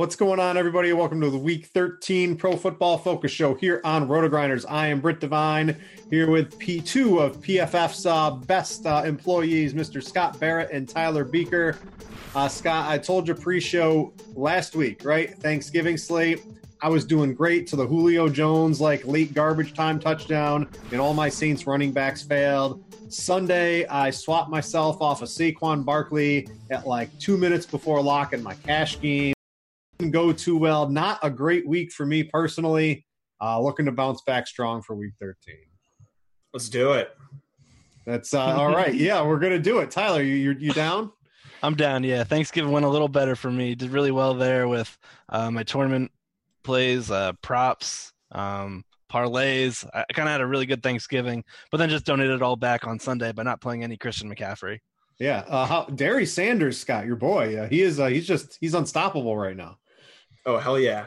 What's going on, everybody? Welcome to the Week 13 Pro Football Focus Show here on RotoGrinders. I am Britt Devine here with P2 of PFF's uh, best uh, employees, Mr. Scott Barrett and Tyler Buecher. Uh, Scott, I told you pre-show last week, right? Thanksgiving slate. I was doing great to the Julio Jones like late garbage time touchdown, and all my Saints running backs failed. Sunday, I swapped myself off of Saquon Barkley at like two minutes before lock in my cash game go too well. Not a great week for me personally. Uh, looking to bounce back strong for week 13. Let's do it. That's uh, all right. Yeah, we're gonna do it. Tyler, you you, you down? I'm down. Yeah, Thanksgiving went a little better for me. Did really well there with uh, my tournament plays, uh, props, um, parlays. I kind of had a really good Thanksgiving, but then just donated it all back on Sunday by not playing any Christian McCaffrey. Yeah, uh, how Derry Sanders, Scott, your boy. Uh, he is. Uh, he's just. He's unstoppable right now. Oh hell yeah!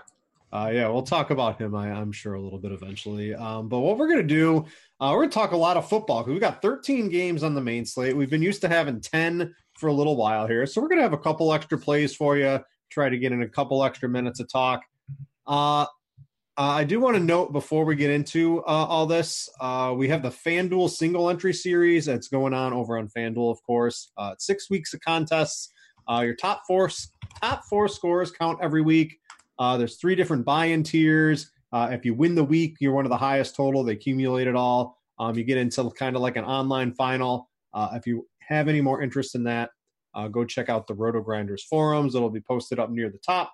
Uh, yeah, we'll talk about him. I, am sure a little bit eventually. Um, but what we're gonna do, uh, we're gonna talk a lot of football because we've got 13 games on the main slate. We've been used to having 10 for a little while here, so we're gonna have a couple extra plays for you. Try to get in a couple extra minutes of talk. Uh, I do want to note before we get into uh, all this, uh, we have the FanDuel single entry series that's going on over on FanDuel, of course. Uh, six weeks of contests. Uh, your top four top four scores count every week. Uh, there's three different buy-in tiers. Uh, if you win the week, you're one of the highest total. They accumulate it all. Um, you get into kind of like an online final. Uh, if you have any more interest in that, uh, go check out the Roto Grinders forums. It'll be posted up near the top,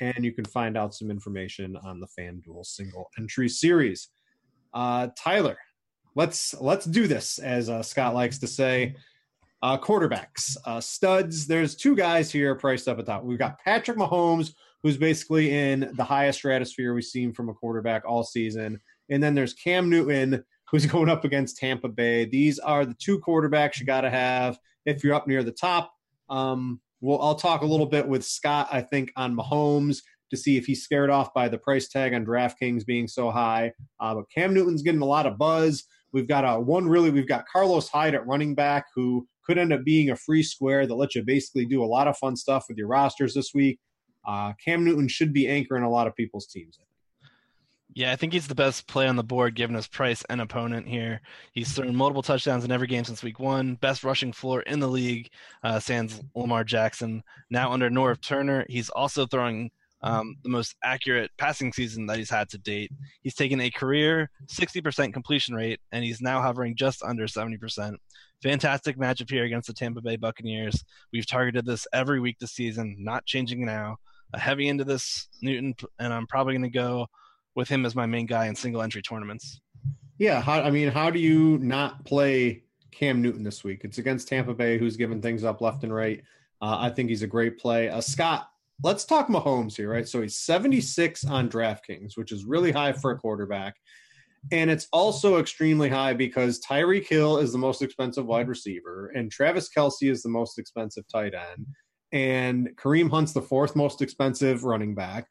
and you can find out some information on the FanDuel single entry series. Uh, Tyler, let's let's do this, as uh, Scott likes to say. quarterbacks, studs. There's two guys here priced up at top. We've got Patrick Mahomes who's basically in the highest stratosphere we've seen from a quarterback all season. And then there's Cam Newton, who's going up against Tampa Bay. These are the two quarterbacks you got to have if you're up near the top. Um, well, I'll talk a little bit with Scott, I think, on Mahomes to see if he's scared off by the price tag on DraftKings being so high. Uh, but Cam Newton's getting a lot of buzz. We've got a one really, we've got Carlos Hyde at running back who could end up being a free square that lets you basically do a lot of fun stuff with your rosters this week. Uh, Cam Newton should be anchoring a lot of people's teams. Yeah, I think he's the best play on the board given his price and opponent here. He's thrown multiple touchdowns in every game since week one. Best rushing floor in the league, uh, sans Lamar Jackson. Now under Norv Turner, he's also throwing um, the most accurate passing season that he's had to date. He's taken a career 60% completion rate, and he's now hovering just under 70%. Fantastic matchup here against the Tampa Bay Buccaneers. We've targeted this every week this season, not changing now heavy into this Newton, and I'm probably going to go with him as my main guy in single entry tournaments. Yeah, how, I mean, how do you not play Cam Newton this week? It's against Tampa Bay, who's giving things up left and right. Uh, I think he's a great play. Uh, Scott, let's talk Mahomes here, right? So he's 76 on DraftKings, which is really high for a quarterback. And it's also extremely high because Tyreek Hill is the most expensive wide receiver, and Travis Kelce is the most expensive tight end and Kareem Hunt's the fourth most expensive running back.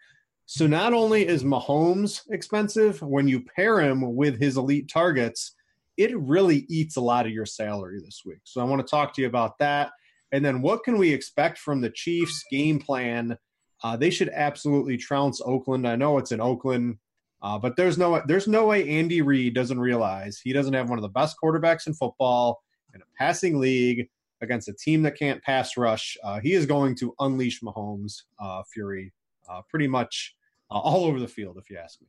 So not only is Mahomes expensive, when you pair him with his elite targets, it really eats a lot of your salary this week. So I want to talk to you about that. And then what can we expect from the Chiefs game plan? Uh, they should absolutely trounce Oakland. I know it's in Oakland, uh, but there's no there's no way Andy Reid doesn't realize he doesn't have one of the best quarterbacks in football in a passing league against a team that can't pass rush. Uh, he is going to unleash Mahomes' uh, fury uh, pretty much uh, all over the field, if you ask me.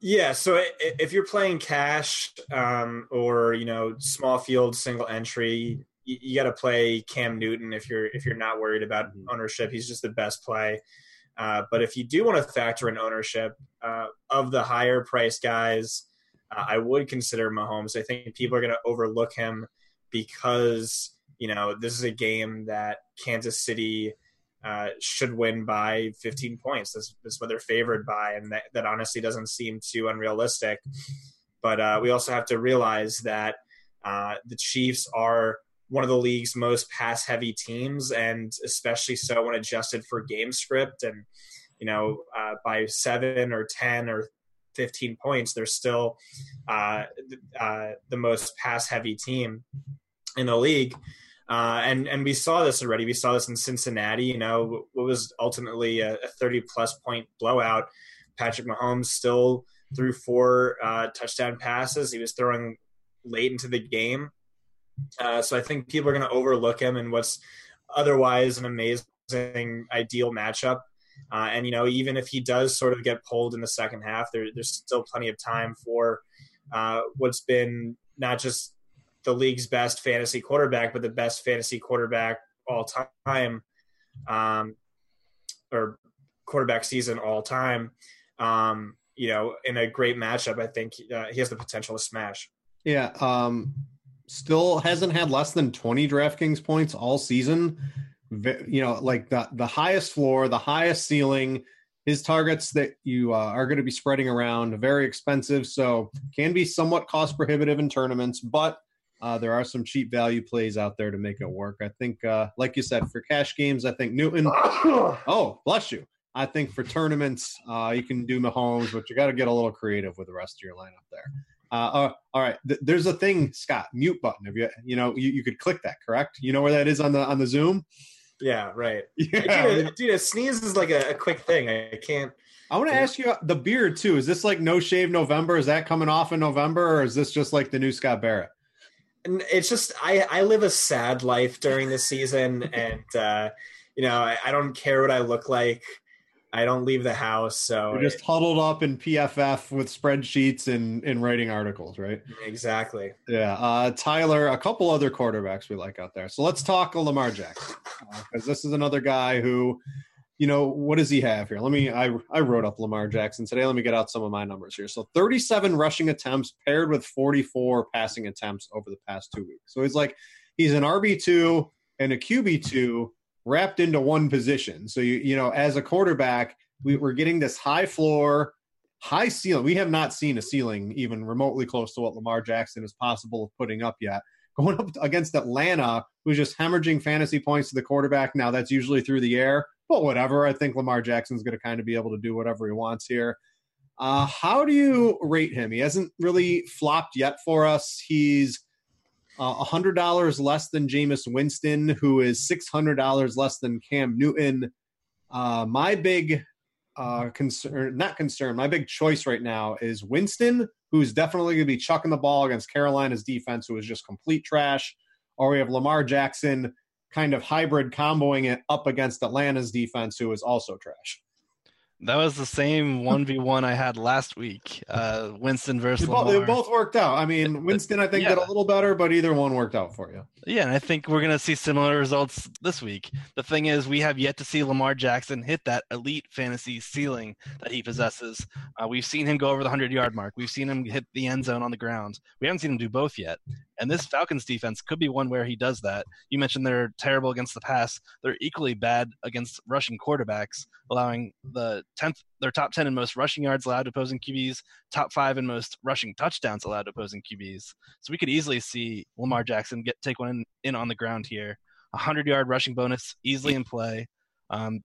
Yeah, so if you're playing cash um, or you know small field single entry, you, you got to play Cam Newton if you're if you're not worried about mm-hmm. ownership. He's just the best play. Uh, but if you do want to factor in ownership uh, of the higher price guys, uh, I would consider Mahomes. I think people are going to overlook him because you know this is a game that Kansas City uh, should win by 15 points. That's, that's, what they're favored by, and that, that honestly doesn't seem too unrealistic. But uh, we also have to realize that uh, the Chiefs are one of the league's most pass-heavy teams, and especially so when adjusted for game script. And you know, uh, by seven or ten or 15 points, they're still uh, the most pass-heavy team in the league. Uh, and and we saw this already. We saw this in Cincinnati. You know, what was ultimately a, a 30 plus point blowout. Patrick Mahomes still threw four uh, touchdown passes. He was throwing late into the game. Uh, so I think people are going to overlook him in what's otherwise an amazing, ideal matchup. Uh, and you know, even if he does sort of get pulled in the second half, there, there's still plenty of time for uh, what's been not just the league's best fantasy quarterback, but the best fantasy quarterback all time, um, or quarterback season all time. Um, you know, in a great matchup, I think uh, he has the potential to smash. Yeah. Um, still hasn't had less than 20 DraftKings points all season. You know, like the, the highest floor, the highest ceiling, his targets that you uh, are going to be spreading around, very expensive. So can be somewhat cost prohibitive in tournaments, but uh, there are some cheap value plays out there to make it work. I think, uh, like you said, for cash games, I think Newton. oh, bless you. I think for tournaments, uh, you can do Mahomes, but you got to get a little creative with the rest of your lineup there. Uh, uh, all right, Th- there's a thing, Scott, mute button. Have you, you know, you, you could click that, correct? You know where that is on the on the Zoom? Yeah, right. Yeah. Dude, dude, a sneeze is like a, a quick thing. I can't. I want to ask you the beard too. Is this like no shave November? Is that coming off in November, or is this just like the new Scott Barrett? It's just I I live a sad life during the season, and uh, you know I, I, don't care what I look like. I don't leave the house, so you're just huddled up in PFF with spreadsheets and and writing articles, right? Exactly. Yeah, uh, Tyler, a couple other quarterbacks we like out there. So let's talk Lamar Jackson because uh, this is another guy who you know, what does he have here? Let me, I, I wrote up Lamar Jackson today. Let me get out some of my numbers here. So 37 rushing attempts paired with 44 passing attempts over the past two weeks. So he's like, he's an RB2 and a QB2 wrapped into one position. So, you, you know, as a quarterback, we, we're getting this high floor, high ceiling. We have not seen a ceiling even remotely close to what Lamar Jackson is possible of putting up yet. Going up against Atlanta, who's just hemorrhaging fantasy points to the quarterback. Now that's usually through the air but whatever. I think Lamar Jackson's going to kind of be able to do whatever he wants here. Uh, how do you rate him? He hasn't really flopped yet for us. He's uh, $100 less than Jameis Winston, who is $600 less than Cam Newton. Uh, my big uh, concern, not concern, my big choice right now is Winston, who's definitely going to be chucking the ball against Carolina's defense, who is just complete trash. Or we have Lamar Jackson, kind of hybrid comboing it up against Atlanta's defense, who is also trash. That was the same one v one I had last week. Uh, Winston versus they both, they both, worked out. I mean, Winston I think yeah. did a little better, but either one worked out for you. Yeah, and I think we're gonna see similar results this week. The thing is, we have yet to see Lamar Jackson hit that elite fantasy ceiling that he possesses. Uh, we've seen him go over the hundred yard mark. We've seen him hit the end zone on the ground. We haven't seen him do both yet. And this Falcons defense could be one where he does that. You mentioned they're terrible against the pass. They're equally bad against rushing quarterbacks, allowing the tenth their top ten in most rushing yards allowed to opposing QBs, top five in most rushing touchdowns allowed opposing QBs. So we could easily see Lamar Jackson get take one in, in on the ground here. A hundred yard rushing bonus easily in play. Um,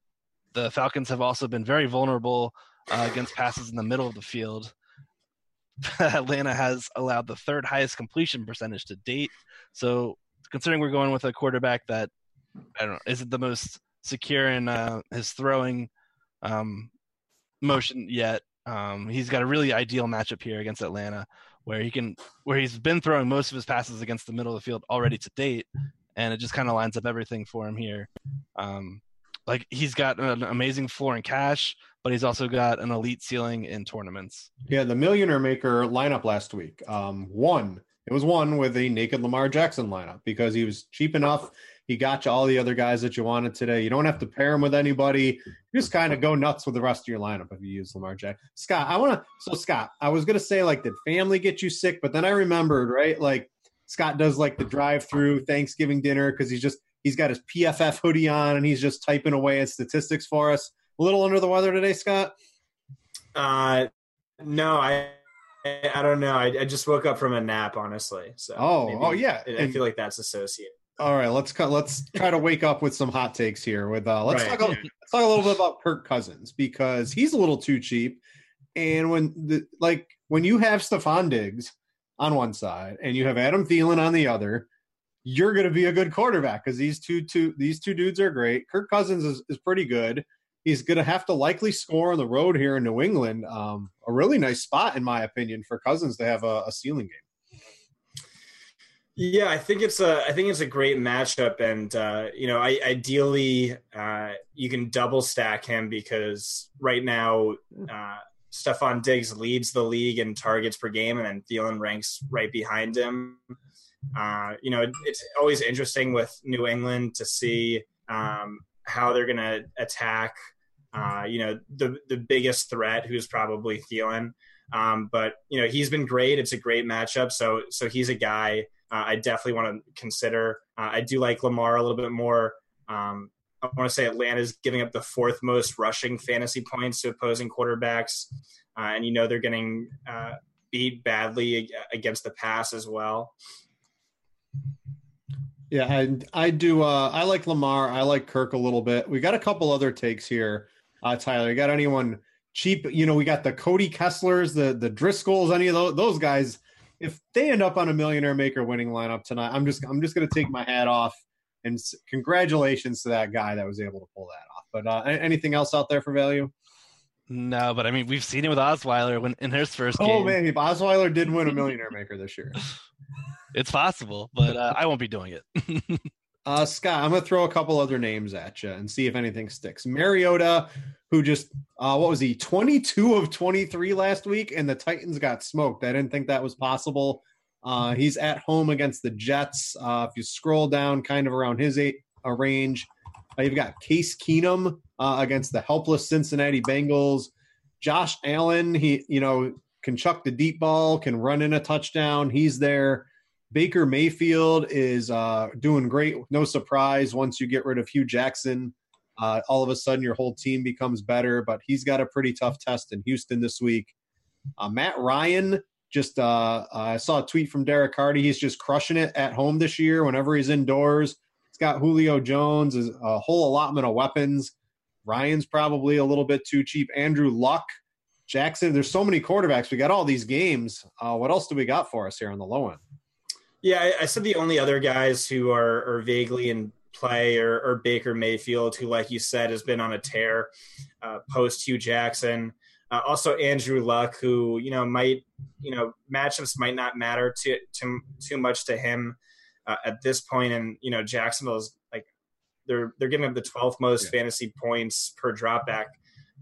the Falcons have also been very vulnerable uh, against passes in the middle of the field. Atlanta has allowed the third highest completion percentage to date. So, considering we're going with a quarterback that I don't know isn't the most secure in uh, his throwing um, motion yet, um, he's got a really ideal matchup here against Atlanta, where he can where he's been throwing most of his passes against the middle of the field already to date, and it just kind of lines up everything for him here. Um, like he's got an amazing floor in cash, but he's also got an elite ceiling in tournaments. Yeah, the millionaire maker lineup last week. Um, one. It was one with the naked Lamar Jackson lineup because he was cheap enough. He got you all the other guys that you wanted today. You don't have to pair him with anybody. You just kind of go nuts with the rest of your lineup if you use Lamar Jackson. Scott, I want to. So Scott, I was gonna say like, did family get you sick? But then I remembered, right? Like Scott does like the drive-through Thanksgiving dinner because he's just he's got his PFF hoodie on and he's just typing away at statistics for us. A little under the weather today, Scott. Uh, no, I I don't know. I, I, just woke up from a nap, honestly. So oh, oh yeah. I feel like that's associated. All right, let's let's try to wake up with some hot takes here. With uh, let's right. talk a, let's talk a little bit about Kirk Cousins because he's a little too cheap, and when the like when you have Stefon Diggs on one side and you have Adam Thielen on the other, you're going to be a good quarterback because these two two these two dudes are great. Kirk Cousins is, is pretty good. He's going to have to likely score on the road here in New England. Um, a really nice spot, in my opinion, for Cousins to have a, a ceiling game. Yeah, I think it's a I think it's a great matchup, and uh, you know, I, ideally uh, you can double stack him because right now uh, Stefon Diggs leads the league in targets per game, and then Thielen ranks right behind him. Uh, you know, it's always interesting with New England to see um, how they're going to attack. Uh, you know, the the biggest threat, who's probably Thielen. Um, but you know, he's been great. It's a great matchup. So so he's a guy uh, I definitely want to consider. Uh, I do like Lamar a little bit more. Um, I want to say Atlanta's giving up the fourth most rushing fantasy points to opposing quarterbacks, uh, and you know they're getting uh, beat badly against the pass as well. Yeah, I, I do. Uh, I like Lamar. I like Kirk a little bit. We got a couple other takes here, uh, Tyler. You got anyone cheap? You know, we got the Cody Kesslers, the the Driscolls. Any of those those guys? If they end up on a millionaire maker winning lineup tonight, I'm just I'm just going to take my hat off and congratulations to that guy that was able to pull that off. But uh, anything else out there for value? No, but I mean we've seen it with Osweiler when in his first. Oh game. man, if Osweiler did win a millionaire maker this year. It's possible, but uh, I won't be doing it. uh, Scott, I'm going to throw a couple other names at you and see if anything sticks. Mariota, who just, uh, what was he, 22 of 23 last week, and the Titans got smoked. I didn't think that was possible. Uh, he's at home against the Jets. Uh, if you scroll down kind of around his eight, uh, range, uh, you've got Case Keenum uh, against the helpless Cincinnati Bengals. Josh Allen, he, you know, can chuck the deep ball, can run in a touchdown. He's there. Baker Mayfield is uh, doing great. No surprise, once you get rid of Hue Jackson, uh, all of a sudden your whole team becomes better. But he's got a pretty tough test in Houston this week. Uh, Matt Ryan just uh, I saw a tweet from Derek Hardy. He's just crushing it at home this year. Whenever he's indoors, he's got Julio Jones, a whole allotment of weapons. Ryan's probably a little bit too cheap. Andrew Luck, Jackson. There's so many quarterbacks. We got all these games. Uh, what else do we got for us here on the low end? Yeah, I, I said the only other guys who are, are vaguely in play or, or, Baker Mayfield, who, like you said, has been on a tear uh, post Hue Jackson. Uh, also, Andrew Luck, who you know might you know matchups might not matter too too, too much to him uh, at this point, and you know Jacksonville's like they're they're giving up the 12th most yeah. fantasy points per dropback.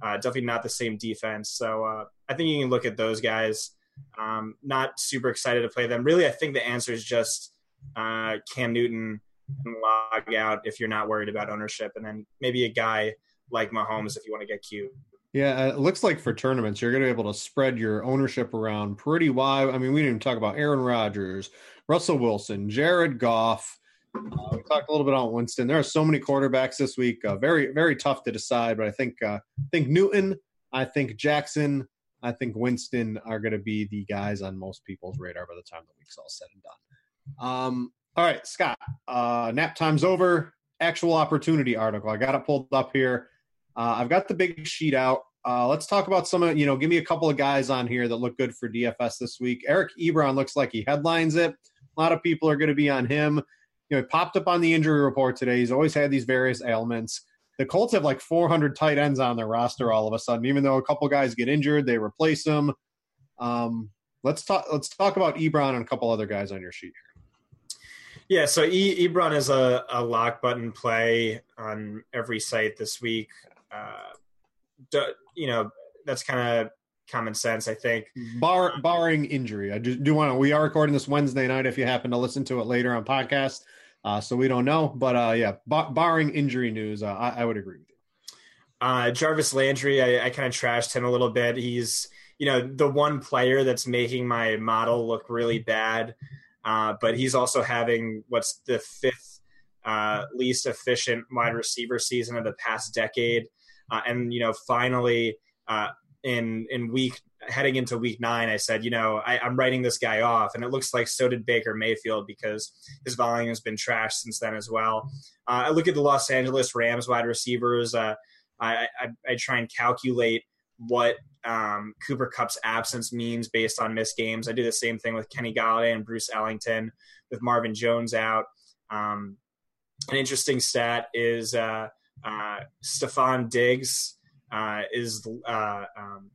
Uh, definitely not the same defense, so uh, I think you can look at those guys. Um, not super excited to play them. Really, I think the answer is just uh, Cam Newton and log out if you're not worried about ownership, and then maybe a guy like Mahomes if you want to get cute. Yeah, it looks like for tournaments, you're going to be able to spread your ownership around pretty wide. I mean, we didn't even talk about Aaron Rodgers, Russell Wilson, Jared Goff. Uh, we talked a little bit on Winston. There are so many quarterbacks this week. Uh, very, very tough to decide. But I think, uh, I think Newton, I think Jackson, I think Winston are going to be the guys on most people's radar by the time the week's all said and done. Um, all right, Scott, uh, nap time's over. Actual opportunity article. I got it pulled up here. Uh, I've got the big sheet out. Uh, let's talk about some of, you know, give me a couple of guys on here that look good for DFS this week. Eric Ebron looks like he headlines it. A lot of people are going to be on him. You know, he popped up on the injury report today. He's always had these various ailments. The Colts have like 400 tight ends on their roster all of a sudden. Even though a couple guys get injured, they replace them. Um, let's talk. Let's talk about Ebron and a couple other guys on your sheet here. Yeah, so e- Ebron is a, a lock button play on every site this week. Uh, you know, that's kind of common sense, I think. Bar, barring injury, I do, do want to. We are recording this Wednesday night. If you happen to listen to it later on podcast, uh, so we don't know, but uh, yeah, bar, barring injury news, uh, I, I, would agree with you. Uh, Jarvis Landry, I, I kind of trashed him a little bit. He's you know the one player that's making my model look really bad, uh, but he's also having what's the fifth uh, least efficient wide receiver season of the past decade. Uh, and you know, finally, uh, in in week heading into week nine, I said, you know, I, am writing this guy off, and it looks like so did Baker Mayfield because his volume has been trashed since then as well. Uh, I look at the Los Angeles Rams wide receivers. Uh, I, I, I, try and calculate what um, Cooper Kupp's absence means based on missed games. I do the same thing with Kenny Golladay and Bruce Ellington, with Marvin Jones out. Um, an interesting stat is uh, uh, Stefon Diggs uh, is uh, um,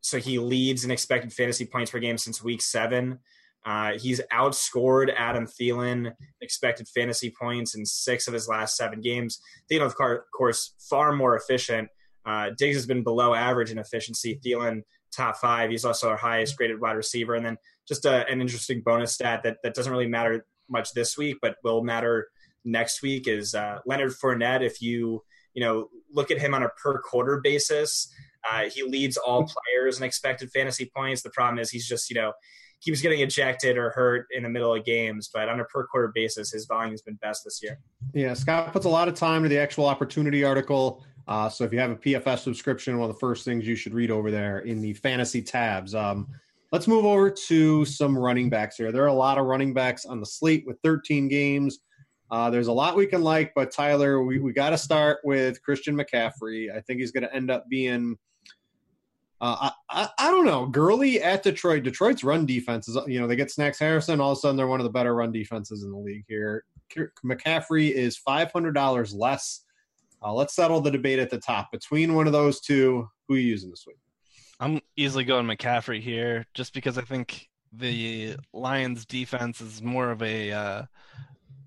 so he leads in expected fantasy points per game since week seven. Uh, he's outscored Adam Thielen expected fantasy points in six of his last seven games. Thielen, of course, far more efficient. Uh, Diggs has been below average in efficiency. Thielen top five. He's also our highest graded wide receiver. And then just a, an interesting bonus stat that that doesn't really matter much this week, but will matter next week is uh, Leonard Fournette. If you you know look at him on a per quarter basis, uh, he leads all players in expected fantasy points. The problem is he's just you know keeps getting ejected or hurt in the middle of games, but on a per quarter basis, his volume has been best this year. Yeah, Scott puts a lot of time to the actual opportunity article. Uh, so if you have a PFF subscription, one of the first things you should read over there in the fantasy tabs. Um, let's move over to some running backs here. There are a lot of running backs on the slate with 13 games. Uh, there's a lot we can like, but Tyler, we, we got to start with Christian McCaffrey. I think he's going to end up being, uh, I, I, I, don't know, Gurley at Detroit. Detroit's run defense is, you know, they get Snacks Harrison. All of a sudden, they're one of the better run defenses in the league here. McCaffrey is $500 less. Uh, let's settle the debate at the top between one of those two. Who are you using this week? I'm easily going McCaffrey here, just because I think the Lions' defense is more of a uh,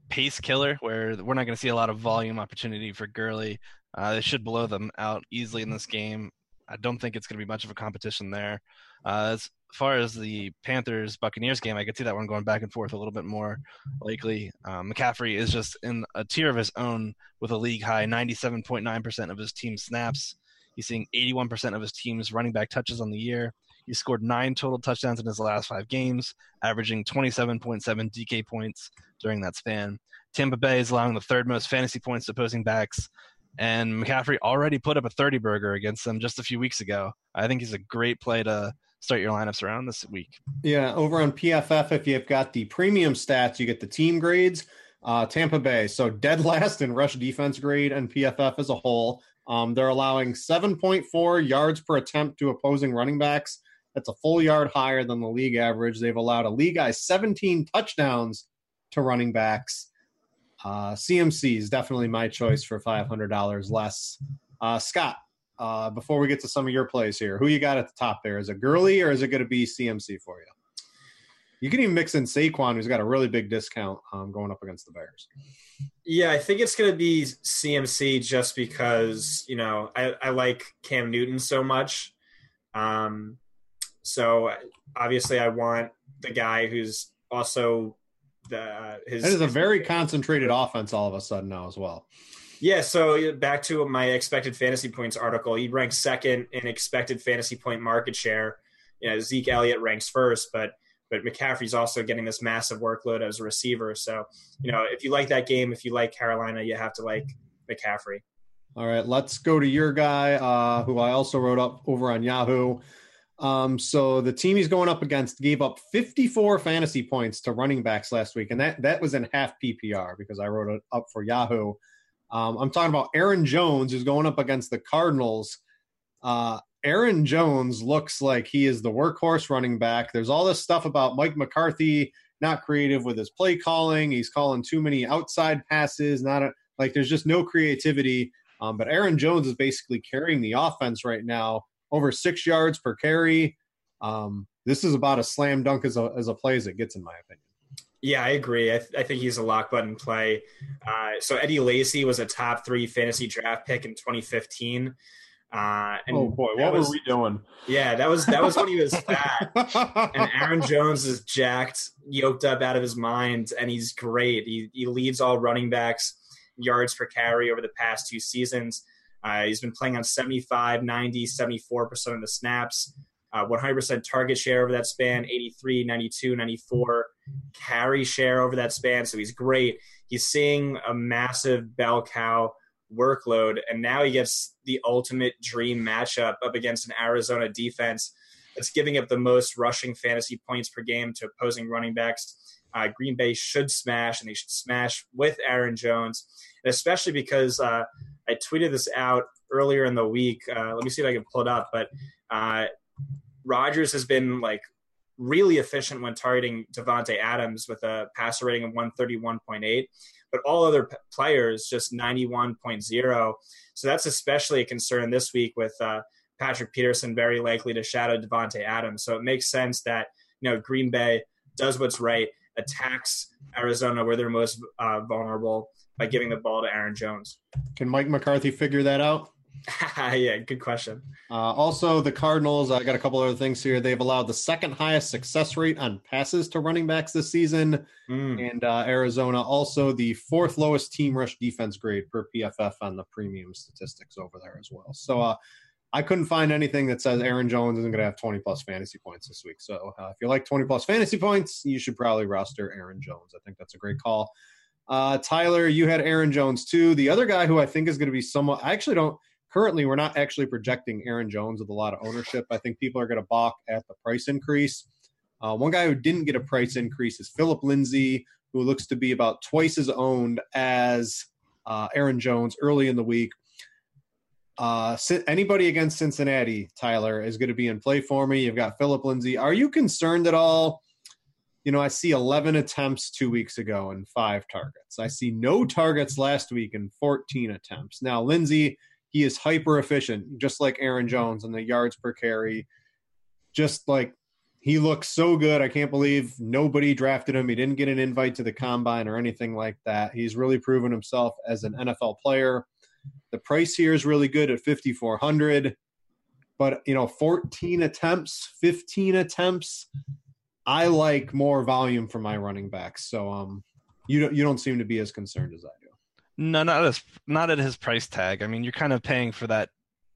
pace killer where we're not going to see a lot of volume opportunity for Gurley. Uh, they should blow them out easily in this game. I don't think it's going to be much of a competition there. Uh, as far as the Panthers Buccaneers game, I could see that one going back and forth a little bit more likely. Um, McCaffrey is just in a tier of his own with a league high 97.9% of his team snaps. He's seeing 81% of his team's running back touches on the year. He scored nine total touchdowns in his last five games, averaging 27.7 DK points during that span. Tampa Bay is allowing the third most fantasy points to opposing backs, and McCaffrey already put up a 30 burger against them just a few weeks ago. I think he's a great play to start your lineups around this week. Yeah, over on PFF, if you've got the premium stats, you get the team grades. Uh, Tampa Bay, so dead last in rush defense grade and PFF as a whole. Um, they're allowing 7.4 yards per attempt to opposing running backs that's a full yard higher than the league average. They've allowed a league high 17 touchdowns to running backs. Uh, CMC is definitely my choice for $500 less. Uh, Scott, uh, before we get to some of your plays here, who you got at the top there? Is it Gurley or is it going to be CMC for you? You can even mix in Saquon, who's got a really big discount um, going up against the Bears. Yeah, I think it's going to be CMC just because you know I, I like Cam Newton so much. Um, so obviously, I want the guy who's also the his. That is a very concentrated offense all of a sudden now as well. Yeah, so back to my expected fantasy points article, he ranks second in expected fantasy point market share. You know, Zeke Elliott ranks first, but but McCaffrey's also getting this massive workload as a receiver. So, you know, if you like that game, if you like Carolina, you have to like McCaffrey. All right, let's go to your guy, uh, who I also wrote up over on Yahoo. Um, so the team he's going up against gave up 54 fantasy points to running backs last week, and that that was in half PPR because I wrote it up for Yahoo. Um, I'm talking about Aaron Jones, who's going up against the Cardinals. Uh, Aaron Jones looks like he is the workhorse running back. There's all this stuff about Mike McCarthy not creative with his play calling. He's calling too many outside passes. Not a, like there's just no creativity. Um, but Aaron Jones is basically carrying the offense right now, over six yards per carry. Um, this is about a slam dunk as a as a play as it gets, in my opinion. Yeah, I agree. I, th- I think he's a lock button play. Uh, so Eddie Lacy was a top three fantasy draft pick in 2015. Uh, and oh boy, what was, were we doing? Yeah, that was that was when he was fat, and Aaron Jones is jacked, yoked up out of his mind, and he's great. He he leads all running backs yards per carry over the past two seasons. Uh, he's been playing on 75, 90, 74% of the snaps, uh, 100% target share over that span, 83, 92, 94 carry share over that span. So he's great. He's seeing a massive bell cow workload, and now he gets the ultimate dream matchup up against an Arizona defense that's giving up the most rushing fantasy points per game to opposing running backs. Uh, Green Bay should smash, and they should smash with Aaron Jones, and especially because uh, I tweeted this out earlier in the week. Uh, let me see if I can pull it up. But uh, Rodgers has been like really efficient when targeting Davante Adams with a passer rating of 131.8 but all other p- players just 91.0. So that's especially a concern this week with uh, Patrick Peterson very likely to shadow Davante Adams. So it makes sense that you know Green Bay does what's right, attacks Arizona where they're most uh, vulnerable by giving the ball to Aaron Jones. Can Mike McCarthy figure that out? yeah, good question. Uh, also, the Cardinals, I got a couple other things here. They've allowed the second highest success rate on passes to running backs this season. Mm. And uh, Arizona, also the fourth lowest team rush defense grade per PFF on the premium statistics over there as well. So uh, I couldn't find anything that says Aaron Jones isn't going to have 20 plus fantasy points this week. So uh, if you like 20 plus fantasy points, you should probably roster Aaron Jones. I think that's a great call. Uh, Tyler, you had Aaron Jones too. The other guy who I think is going to be somewhat, I actually don't currently we're not actually projecting Aaron Jones with a lot of ownership. I think people are going to balk at the price increase. Uh, one guy who didn't get a price increase is Philip Lindsay, who looks to be about twice as owned as uh, Aaron Jones early in the week. Uh, anybody against Cincinnati, Tyler, is going to be in play for me. You've got Philip Lindsay. Are you concerned at all? You know, I see 11 attempts two weeks ago and five targets. I see no targets last week and 14 attempts. Now, Lindsay he is hyper efficient, just like Aaron Jones and the yards per carry. Just like he looks so good. I can't believe nobody drafted him. He didn't get an invite to the combine or anything like that. He's really proven himself as an NFL player. The price here is really good at 5400 but you know 14 attempts 15 attempts i like more volume for my running backs so um you don't you don't seem to be as concerned as i do no, not as not at his price tag. I mean, you're kind of paying for that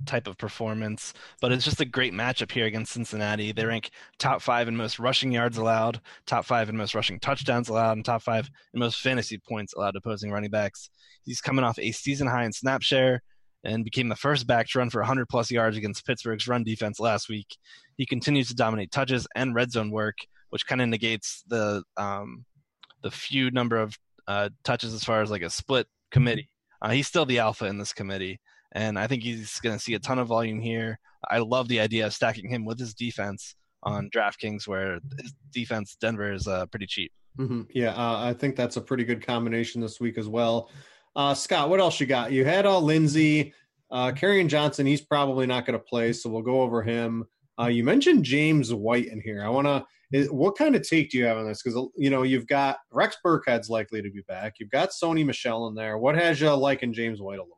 type of performance, but it's just a great matchup here against Cincinnati. They rank top five in most rushing yards allowed, top five in most rushing touchdowns allowed, and top five in most fantasy points allowed opposing running backs. He's coming off a season high in snap share and became the first back to run for 100 plus yards against Pittsburgh's run defense last week. He continues to dominate touches and red zone work, which kind of negates the um, the few number of uh, touches as far as like a split committee. Uh, he's still the alpha in this committee, and I think he's going to see a ton of volume here. I love the idea of stacking him with his defense on DraftKings, where his defense Denver is uh, pretty cheap. Mm-hmm. Yeah, uh, I think that's a pretty good combination this week as well. Uh, Scott, what else you got? You had all Lindsey, Lindsay, uh, Kerryon Johnson. He's probably not going to play, so we'll go over him. Uh, you mentioned James White in here. I want to is, what kind of take do you have on this? Because you know you've got Rex Burkhead's likely to be back. You've got Sony Michel in there. What has you liking James White a little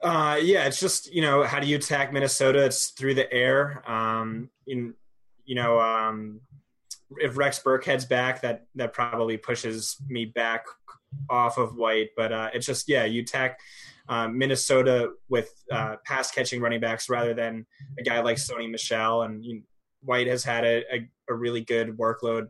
bit? Uh, yeah, it's just you know how do you attack Minnesota? It's through the air. Um, in you know um, if Rex Burkhead's back, that that probably pushes me back off of White. But uh, it's just yeah, you attack. Um, Minnesota with uh, pass catching running backs rather than a guy like Sony Michel and you, White has had a, a, a, really good workload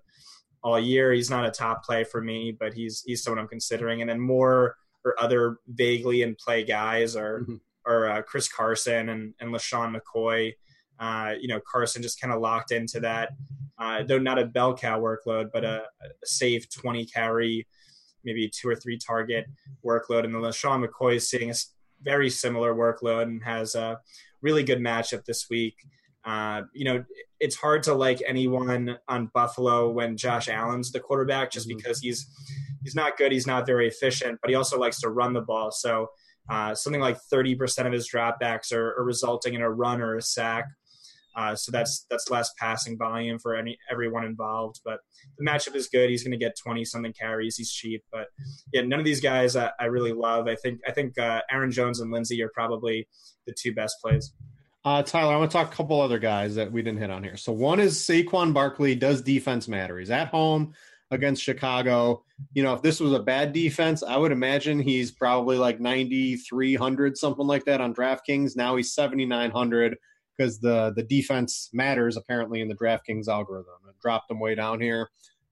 all year. He's not a top play for me, but he's he's someone I'm considering. And then more or other vaguely in play guys are mm-hmm. are uh, Chris Carson and and LeSean McCoy. Uh, you know, Carson just kind of locked into that, uh, though not a bell cow workload, but a, a safe 20 carry maybe two or three target workload, and then LeSean McCoy is seeing a very similar workload and has a really good matchup this week. Uh, you know, it's hard to like anyone on Buffalo when Josh Allen's the quarterback, just mm-hmm. because he's he's not good, he's not very efficient, but he also likes to run the ball. So uh, something like 30% of his dropbacks are, are resulting in a run or a sack. Uh, so that's that's less passing volume for any everyone involved. But the matchup is good. He's going to get twenty something carries. He's cheap, but yeah, none of these guys I, I really love. I think I think uh, Aaron Jones and Lindsay are probably the two best plays. Uh, Tyler, I want to talk a couple other guys that we didn't hit on here. So one is Saquon Barkley. Does defense matter? He's at home against Chicago. You know, if this was a bad defense, I would imagine he's probably like 9,300, something like that on DraftKings. Now he's 7,900 because the the defense matters apparently in the DraftKings algorithm. It dropped him way down here.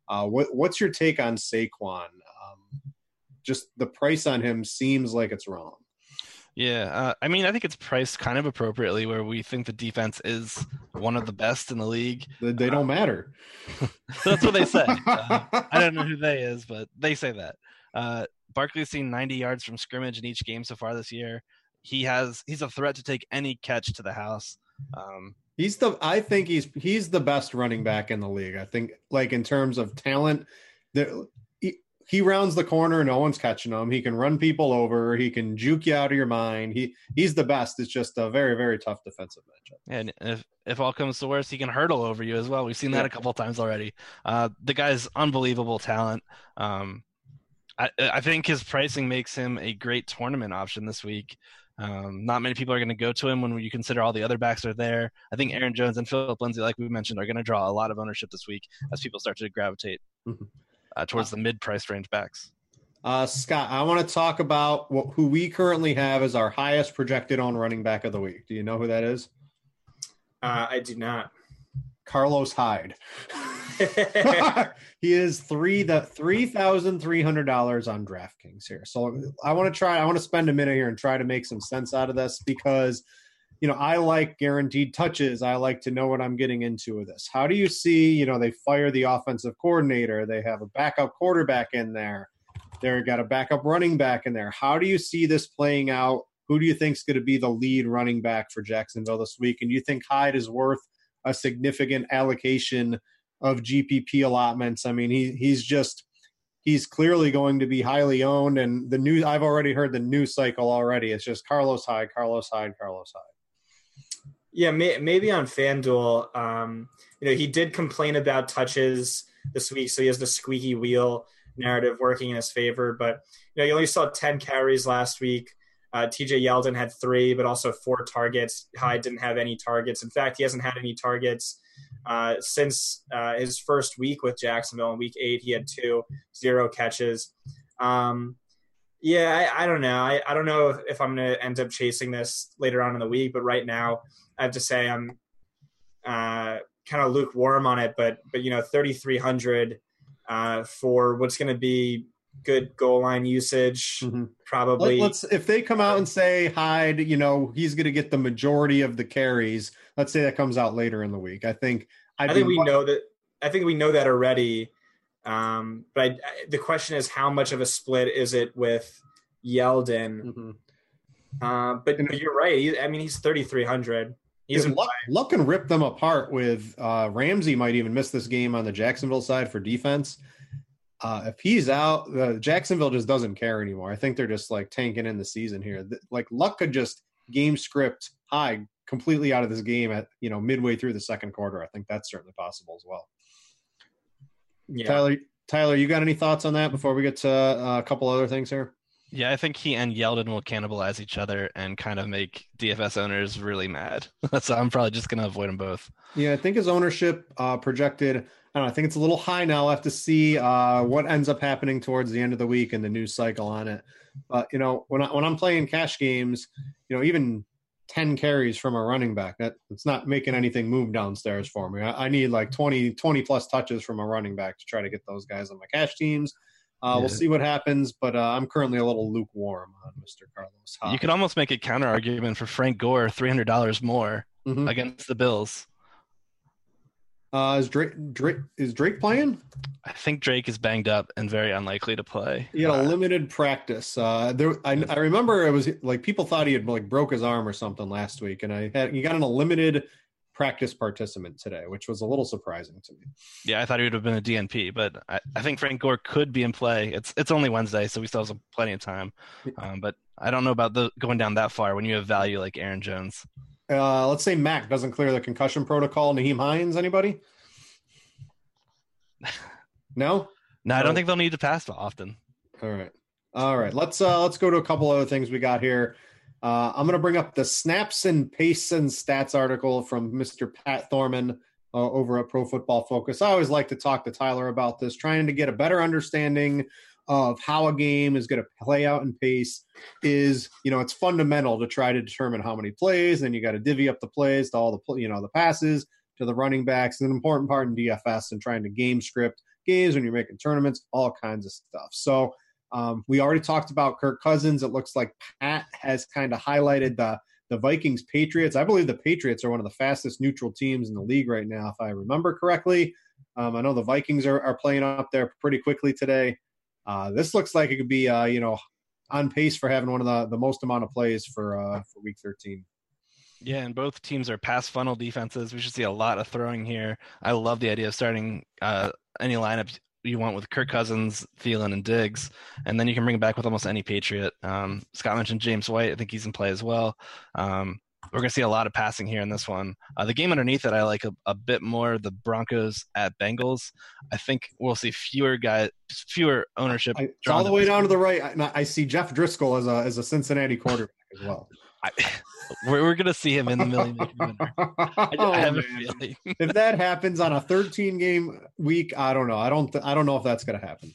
Uh, what, what's your take on Saquon? Um, just the price on him seems like it's wrong. Yeah, uh, I mean, I think it's priced kind of appropriately where we think the defense is one of the best in the league. They don't uh, matter. that's what they say. Uh, I don't know who they is, but they say that. Uh, Barkley's seen 90 yards from scrimmage in each game so far this year. He has he's a threat to take any catch to the house. Um, he's the I think he's he's the best running back in the league. I think like in terms of talent, there he rounds the corner, no one's catching him. He can run people over. He can juke you out of your mind. He he's the best. It's just a very very tough defensive matchup. And if if all comes to worst, he can hurdle over you as well. We've seen that a couple times already. Uh, the guy's unbelievable talent. Um, I I think his pricing makes him a great tournament option this week. Um, not many people are going to go to him when you consider all the other backs are there. I think Aaron Jones and Philip Lindsay, like we mentioned, are going to draw a lot of ownership this week as people start to gravitate. Mm-hmm uh, towards the mid price range backs. Uh, Scott, I want to talk about what, who we currently have as our highest projected on running back of the week. Do you know who that is? Uh, I do not. Carlos Hyde. he is three the three thousand three hundred dollars on DraftKings here. So I want to try. I want to spend a minute here and try to make some sense out of this because you know, I like guaranteed touches. I like to know what I'm getting into with this. How do you see, you know, they fire the offensive coordinator, they have a backup quarterback in there, they've got a backup running back in there. How do you see this playing out? Who do you think is going to be the lead running back for Jacksonville this week? And you think Hyde is worth a significant allocation of GPP allotments? I mean, he he's just he's clearly going to be highly owned. And the new I've already heard the news cycle already. It's just Carlos Hyde, Carlos Hyde, Carlos Hyde. Yeah, may, maybe on FanDuel, um, you know, he did complain about touches this week, so he has the squeaky wheel narrative working in his favor. But you know, he only saw ten carries last week. Uh, TJ Yeldon had three, but also four targets. Hyde didn't have any targets. In fact, he hasn't had any targets uh, since uh, his first week with Jacksonville. In week eight, he had two, zero catches. Um, yeah, I, I, don't know. I, I don't know if, if I'm going to end up chasing this later on in the week, but right now, I have to say I'm uh, kind of lukewarm on it, but but you know, 3,300 uh, for what's going to be good goal line usage, mm-hmm. probably. Let, us if they come out and say Hyde, you know, he's going to get the majority of the carries. Let's say that comes out later in the week. I think. I'd i think we know that. I think we know that already. Um, but I, the question is, how much of a split is it with Yeldon? Mm-hmm. Uh, but, but, you're right. He, I mean, he's 3,300. He's Luck, Luck can rip them apart with uh, Ramsey might even miss this game on the Jacksonville side for defense. Uh, if he's out, uh, Jacksonville just doesn't care anymore. I think they're just like tanking in the season here. Like Luck could just game script high completely out of this game at you know midway through the second quarter. I think that's certainly possible as well. Yeah. Tyler, Tyler, you got any thoughts on that before we get to uh, a couple other things here? Yeah, I think he and Yeldon will cannibalize each other and kind of make DFS owners really mad. so I'm probably just going to avoid them both. Yeah, I think his ownership uh, projected. I don't know. I think it's a little high now. I'll have to see uh, what ends up happening towards the end of the week and the news cycle on it. But you know, when I, when I'm playing cash games, you know, even ten carries from a running back, that it's not making anything move downstairs for me. I, I need like 20, 20 plus touches from a running back to try to get those guys on my cash teams. Uh, yeah. We'll see what happens, but uh, I'm currently a little lukewarm on Mr. Carlos. You could almost make a counter argument for Frank Gore, three hundred dollars more mm-hmm. against the Bills. Uh, is Drake, Drake is Drake playing? I think Drake is banged up and very unlikely to play. He had a Uh, limited practice. Uh, there, I, I remember it was like people thought he had like broke his arm or something last week, and I had he got in a limited practice participant today, which was a little surprising to me. yeah, I thought he would have been a DNP, but I, I think Frank Gore could be in play. It's it's only Wednesday, so we still have some, plenty of time. Um, but I don't know about the going down that far when you have value like Aaron Jones. Uh, let's say Mack doesn't clear the concussion protocol. Nyheim Hines, anybody? No. No, I don't think they'll need to pass often. All right. All right. Let's uh let's go to a couple other things we got here. Uh, I'm going to bring up the snaps and pace and stats article from Mr. Pat Thorman uh, over at Pro Football Focus. I always like to talk to Tyler about this, trying to get a better understanding of how a game is going to play out in pace. Is you know it's fundamental to try to determine how many plays, and you got to divvy up the plays to all the you know the passes to the running backs. It's an important part in DFS and trying to game script games when you're making tournaments, all kinds of stuff. So um, we already talked about Kirk Cousins. It looks like Pat has kind of highlighted the the Vikings Patriots. I believe the Patriots are one of the fastest neutral teams in the league right now, if I remember correctly. Um, I know the Vikings are, are playing up there pretty quickly today. Uh, this looks like it could be, uh, you know, on pace for having one of the, the most amount of plays for uh, for Week 13. Yeah, and both teams are pass funnel defenses. We should see a lot of throwing here. I love the idea of starting uh, any lineup you want with Kirk Cousins, Thielen, and Diggs, and then you can bring it back with almost any Patriot. Um, Scott mentioned James White. I think he's in play as well. Um, we're going to see a lot of passing here in this one. Uh, the game underneath it, I like a, a bit more. The Broncos at Bengals. I think we'll see fewer guys, fewer ownership. I, all the way down to the right. I, I see Jeff Driscoll as a as a Cincinnati quarterback as well. I, we're we're going to see him in the million. winner. I, Oh, I have a feeling. if that happens on a 13 game week, I don't know. I don't. Th- I don't know if that's going to happen.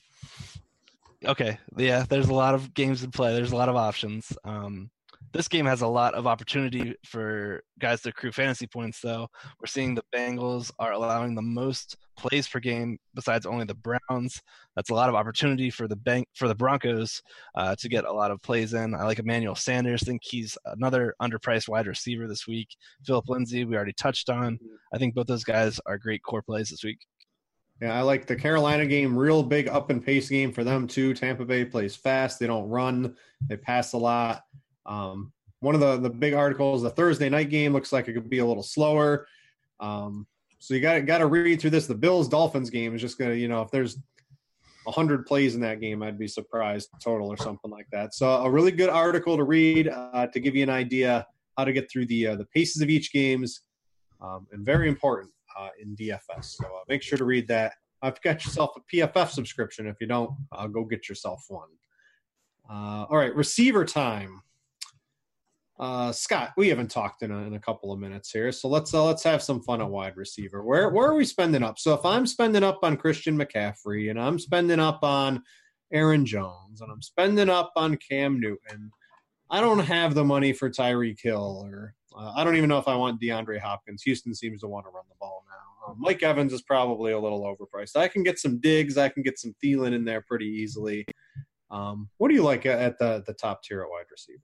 Okay, yeah, there's a lot of games in play. There's a lot of options. Um, this game has a lot of opportunity for guys to accrue fantasy points, though. We're seeing the Bengals are allowing the most plays per game, besides only the Browns. That's a lot of opportunity for the bank for the Broncos uh, to get a lot of plays in. I like Emmanuel Sanders. Think he's another underpriced wide receiver this week. Philip Lindsay, we already touched on. I think both those guys are great core plays this week. Yeah, I like the Carolina game. Real big up and pace game for them too. Tampa Bay plays fast. They don't run. They pass a lot. Um, one of the the big articles, the Thursday night game looks like it could be a little slower. Um, so you got got to read through this. The Bills Dolphins game is just gonna, you know, if there's hundred plays in that game, I'd be surprised total or something like that. So a really good article to read uh, to give you an idea how to get through the uh, the paces of each games, um, and very important uh, in DFS. So uh, make sure to read that. I've got yourself a PFF subscription. If you don't, uh, go get yourself one. Uh, all right, receiver time. Uh, Scott, we haven't talked in a, in a couple of minutes here, so let's uh, let's have some fun at wide receiver. Where where are we spending up? So if I'm spending up on Christian McCaffrey and I'm spending up on Aaron Jones and I'm spending up on Cam Newton, I don't have the money for Tyreek Hill or uh, I don't even know if I want DeAndre Hopkins. Houston seems to want to run the ball now. Um, Mike Evans is probably a little overpriced. I can get some Diggs. I can get some Thielen in there pretty easily. Um, what do you like at the the top tier at wide receiver?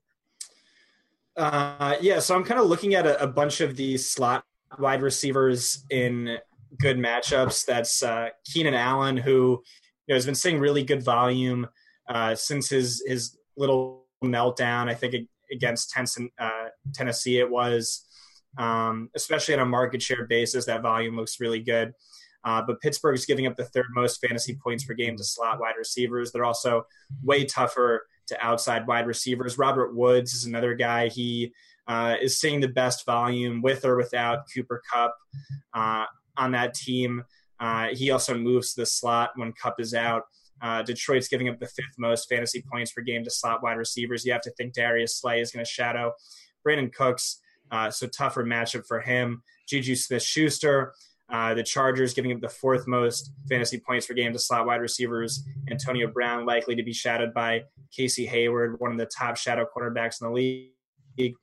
Uh, yeah, so I'm kind of looking at a, a bunch of these slot wide receivers in good matchups. That's uh, Keenan Allen, who you know has been seeing really good volume uh, since his his little meltdown. I think against uh, Tennessee, it was um, especially on a market share basis. That volume looks really good. Uh, but Pittsburgh's giving up the third most fantasy points per game to slot wide receivers. They're also way tougher to outside wide receivers. Robert Woods is another guy. He uh, is seeing the best volume with or without Cooper Kupp uh, on that team. Uh, he also moves to the slot when Kupp is out. Uh, Detroit's giving up the fifth most fantasy points per game to slot wide receivers. You have to think Darius Slay is going to shadow Brandin Cooks, uh, so tougher matchup for him. Juju Smith Schuster. Uh, the Chargers giving up the fourth most fantasy points per game to slot wide receivers. Antonio Brown likely to be shadowed by Casey Hayward, one of the top shadow quarterbacks in the league.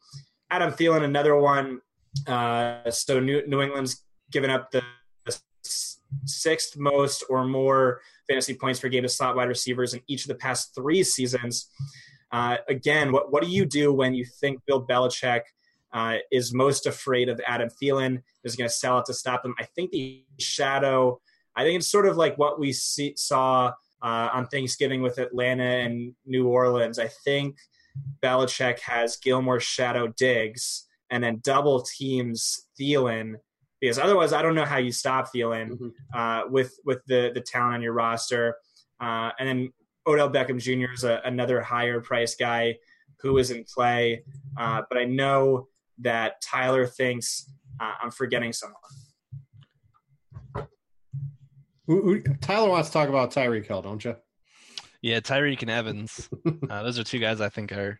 Adam Thielen, another one. Uh, so New, New England's given up the, the sixth most or more fantasy points per game to slot wide receivers in each of the past three seasons. Uh, again, what, what do you do when you think Bill Belichick uh, is most afraid of Adam Thielen. Is going to sell it to stop him. I think the shadow. I think it's sort of like what we see, saw uh, on Thanksgiving with Atlanta and New Orleans. I think Belichick has Gilmore shadow Diggs and then double teams Thielen because otherwise I don't know how you stop Thielen mm-hmm. uh, with with the the talent on your roster. Uh, and then Odell Beckham Jr. is a, another higher price guy who is in play, uh, but I know that Tyler thinks uh, I'm forgetting someone. Tyler wants to talk about Tyreek Hill, don't you? Yeah, Tyreek and Evans. uh, those are two guys I think are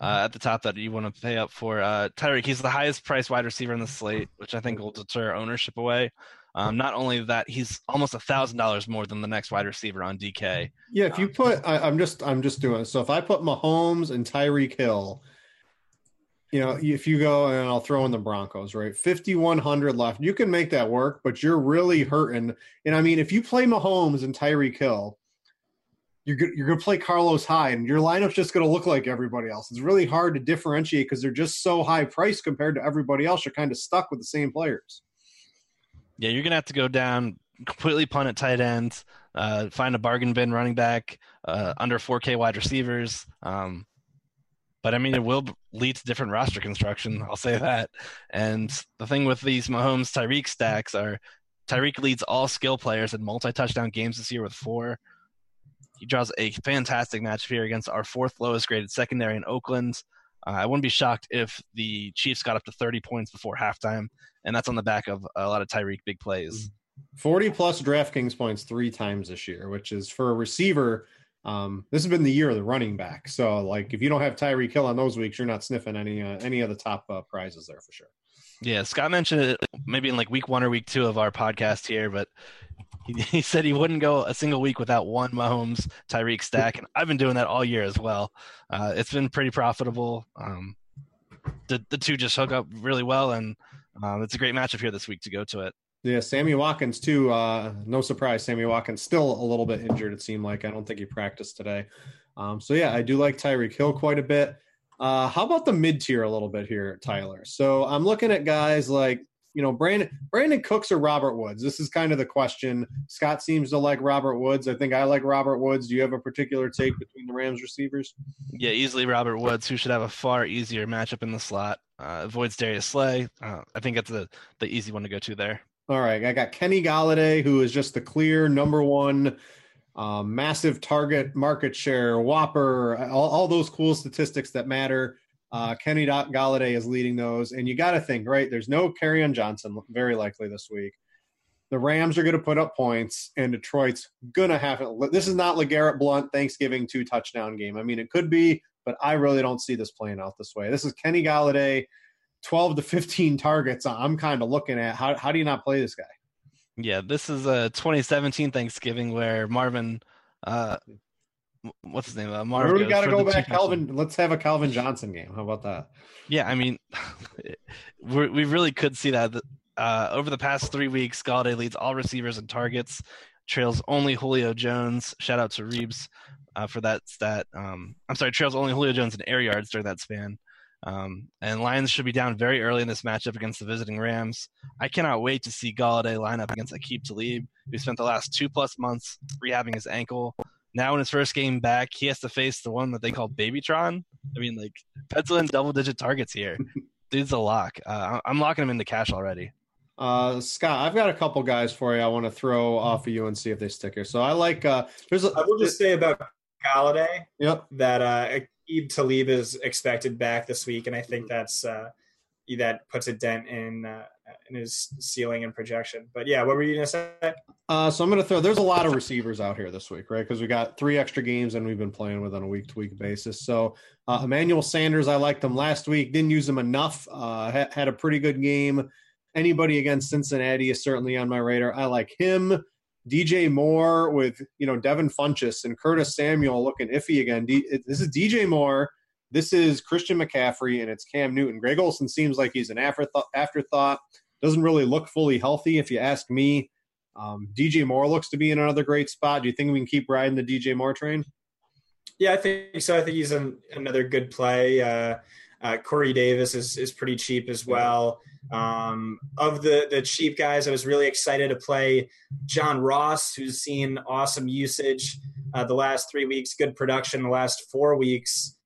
uh, at the top that you want to pay up for. Uh, Tyreek, he's the highest priced wide receiver in the slate, which I think will deter ownership away. Um, not only that, he's almost a thousand dollars more than the next wide receiver on DK. Yeah, if you put, I, am just, I'm just doing. So if I put Mahomes and Tyreek Hill, you know, if you go and I'll throw in the Broncos, right? 5,100 left. You can make that work, but you're really hurting. And I mean, if you play Mahomes and Tyreek Hill, you're you're going to play Carlos Hyde, and your lineup's just going to look like everybody else. It's really hard to differentiate because they're just so high priced compared to everybody else. You're kind of stuck with the same players. Yeah, you're going to have to go down completely punt at tight ends, uh, find a bargain bin running back, uh, under 4K wide receivers. Um, but I mean, it will lead to different roster construction. I'll say that. And the thing with these Mahomes Tyreek stacks are Tyreek leads all skill players in multi touchdown games this year with four. He draws a fantastic match here against our fourth lowest graded secondary in Oakland. Uh, I wouldn't be shocked if the Chiefs got up to 30 points before halftime, and that's on the back of a lot of Tyreek big plays. 40 plus DraftKings points three times this year, which is for a receiver – um, this has been the year of the running back. So, like, if you don't have Tyreek Hill on those weeks, you're not sniffing any uh, any of the top uh, prizes there for sure. Yeah, Scott mentioned it maybe in like week one or week two of our podcast here, but he, he said he wouldn't go a single week without one Mahomes Tyreek stack, and I've been doing that all year as well. Uh, it's been pretty profitable. Um, the the two just hook up really well, and um, it's a great matchup here this week to go to it. Yeah, Sammy Watkins too. Uh, no surprise, Sammy Watkins still a little bit injured. It seemed like I don't think he practiced today. Um, so yeah, I do like Tyreek Hill quite a bit. Uh, how about the mid tier a little bit here, Tyler? So I'm looking at guys like you know Brandon Brandin Cooks or Robert Woods. This is kind of the question. Scott seems to like Robert Woods. I think I like Robert Woods. Do you have a particular take between the Rams receivers? Yeah, easily Robert Woods, who should have a far easier matchup in the slot. Uh, avoids Darius Slay. Uh, I think that's the the easy one to go to there. All right, I got Kenny Golladay, who is just the clear number one, um, massive target market share, WOPR, all, all those cool statistics that matter. Uh, Kenny Golladay is leading those, and you got to think, right? There's no on Johnson, very likely this week. The Rams are going to put up points, and Detroit's going to have it. This is not LeGarrette Blunt Thanksgiving two touchdown game. I mean, it could be, but I really don't see this playing out this way. This is Kenny Golladay 12 to 15 targets i'm kind of looking at how, how do you not play this guy? Yeah this is a 2017 thanksgiving where marvin uh what's his name uh, marvin we got to go back calvin let's have a calvin johnson game how about that? Yeah i mean we really could see that uh, over the past three weeks Golladay leads all receivers and targets trails only julio jones shout out to reeves uh, for that stat um, i'm sorry trails only julio jones in air yards during that span um, and Lions should be down very early in this matchup against the visiting Rams. I cannot wait to see Golladay line up against Aqib Talib, who spent the last two plus months rehabbing his ankle. Now, in his first game back, he has to face the one that they call Babytron. I mean, like, pencil in double digit targets here. Dude's a lock. Uh, I'm locking him into cash already. Uh, Scott, I've got a couple guys for you. I want to throw off of you and see if they stick here. So I like. Uh, there's. A, I will just say about Golladay. Yep. That uh, Aqib Talib is expected back this week, and I think that's uh, that puts a dent in uh, in his ceiling and projection. But yeah, what were you gonna say? Uh, so I'm gonna throw. There's a lot of receivers out here this week, right? Because we got three extra games and we've been playing with on a week to week basis. So uh, Emmanuel Sanders, I liked him last week. Didn't use him enough. Uh, had, had a pretty good game. Anybody against Cincinnati is certainly on my radar. I like him. DJ Moore with you know Devin Funchess and Curtis Samuel looking iffy again. D- this is DJ Moore. This is Christian McCaffrey and it's Cam Newton. Greg Olsen seems like he's an afterthought. afterthought. Doesn't really look fully healthy, if you ask me. Um, DJ Moore looks to be in another great spot. Do you think we can keep riding the DJ Moore train? Yeah, I think so. I think he's an, another good play. Uh, Uh, Corey Davis is is pretty cheap as well. Um, of the the cheap guys, I was really excited to play John Ross, who's seen awesome usage uh, the last three weeks, good production the last four weeks,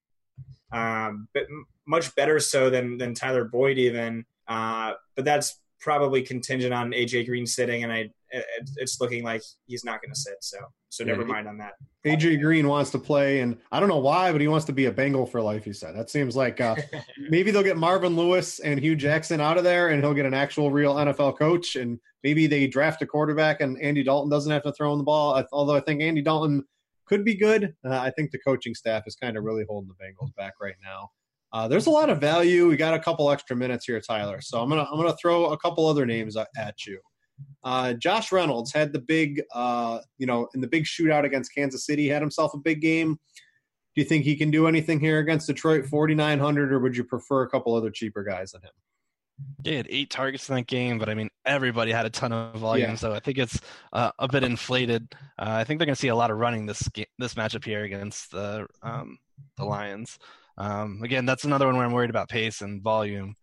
um, but much better so than than Tyler Boyd even. Uh, but that's probably contingent on AJ Green sitting, and I it's looking like he's not going to sit. So so never yeah, mind on that. AJ Green wants to play, and I don't know why, but he wants to be a Bengal for life. He said that seems like uh, maybe they'll get Marvin Lewis and Hue Jackson out of there, and he'll get an actual real NFL coach, and maybe they draft a quarterback, and Andy Dalton doesn't have to throw in the ball. Although I think Andy Dalton could be good, uh, I think the coaching staff is kind of really holding the Bengals back right now. Uh, there's a lot of value. We got a couple extra minutes here, Tyler. So I'm gonna I'm gonna throw a couple other names at you. Uh, Josh Reynolds had the big, uh, you know, in the big shootout against Kansas City, had himself a big game. Do you think he can do anything here against Detroit 4,900, or would you prefer a couple other cheaper guys than him? He had eight targets in that game, but I mean, everybody had a ton of volume, yeah. so I think it's uh, a bit inflated. Uh, I think they're going to see a lot of running this game, this matchup here against the um, the Lions. Um, again, that's another one where I'm worried about pace and volume.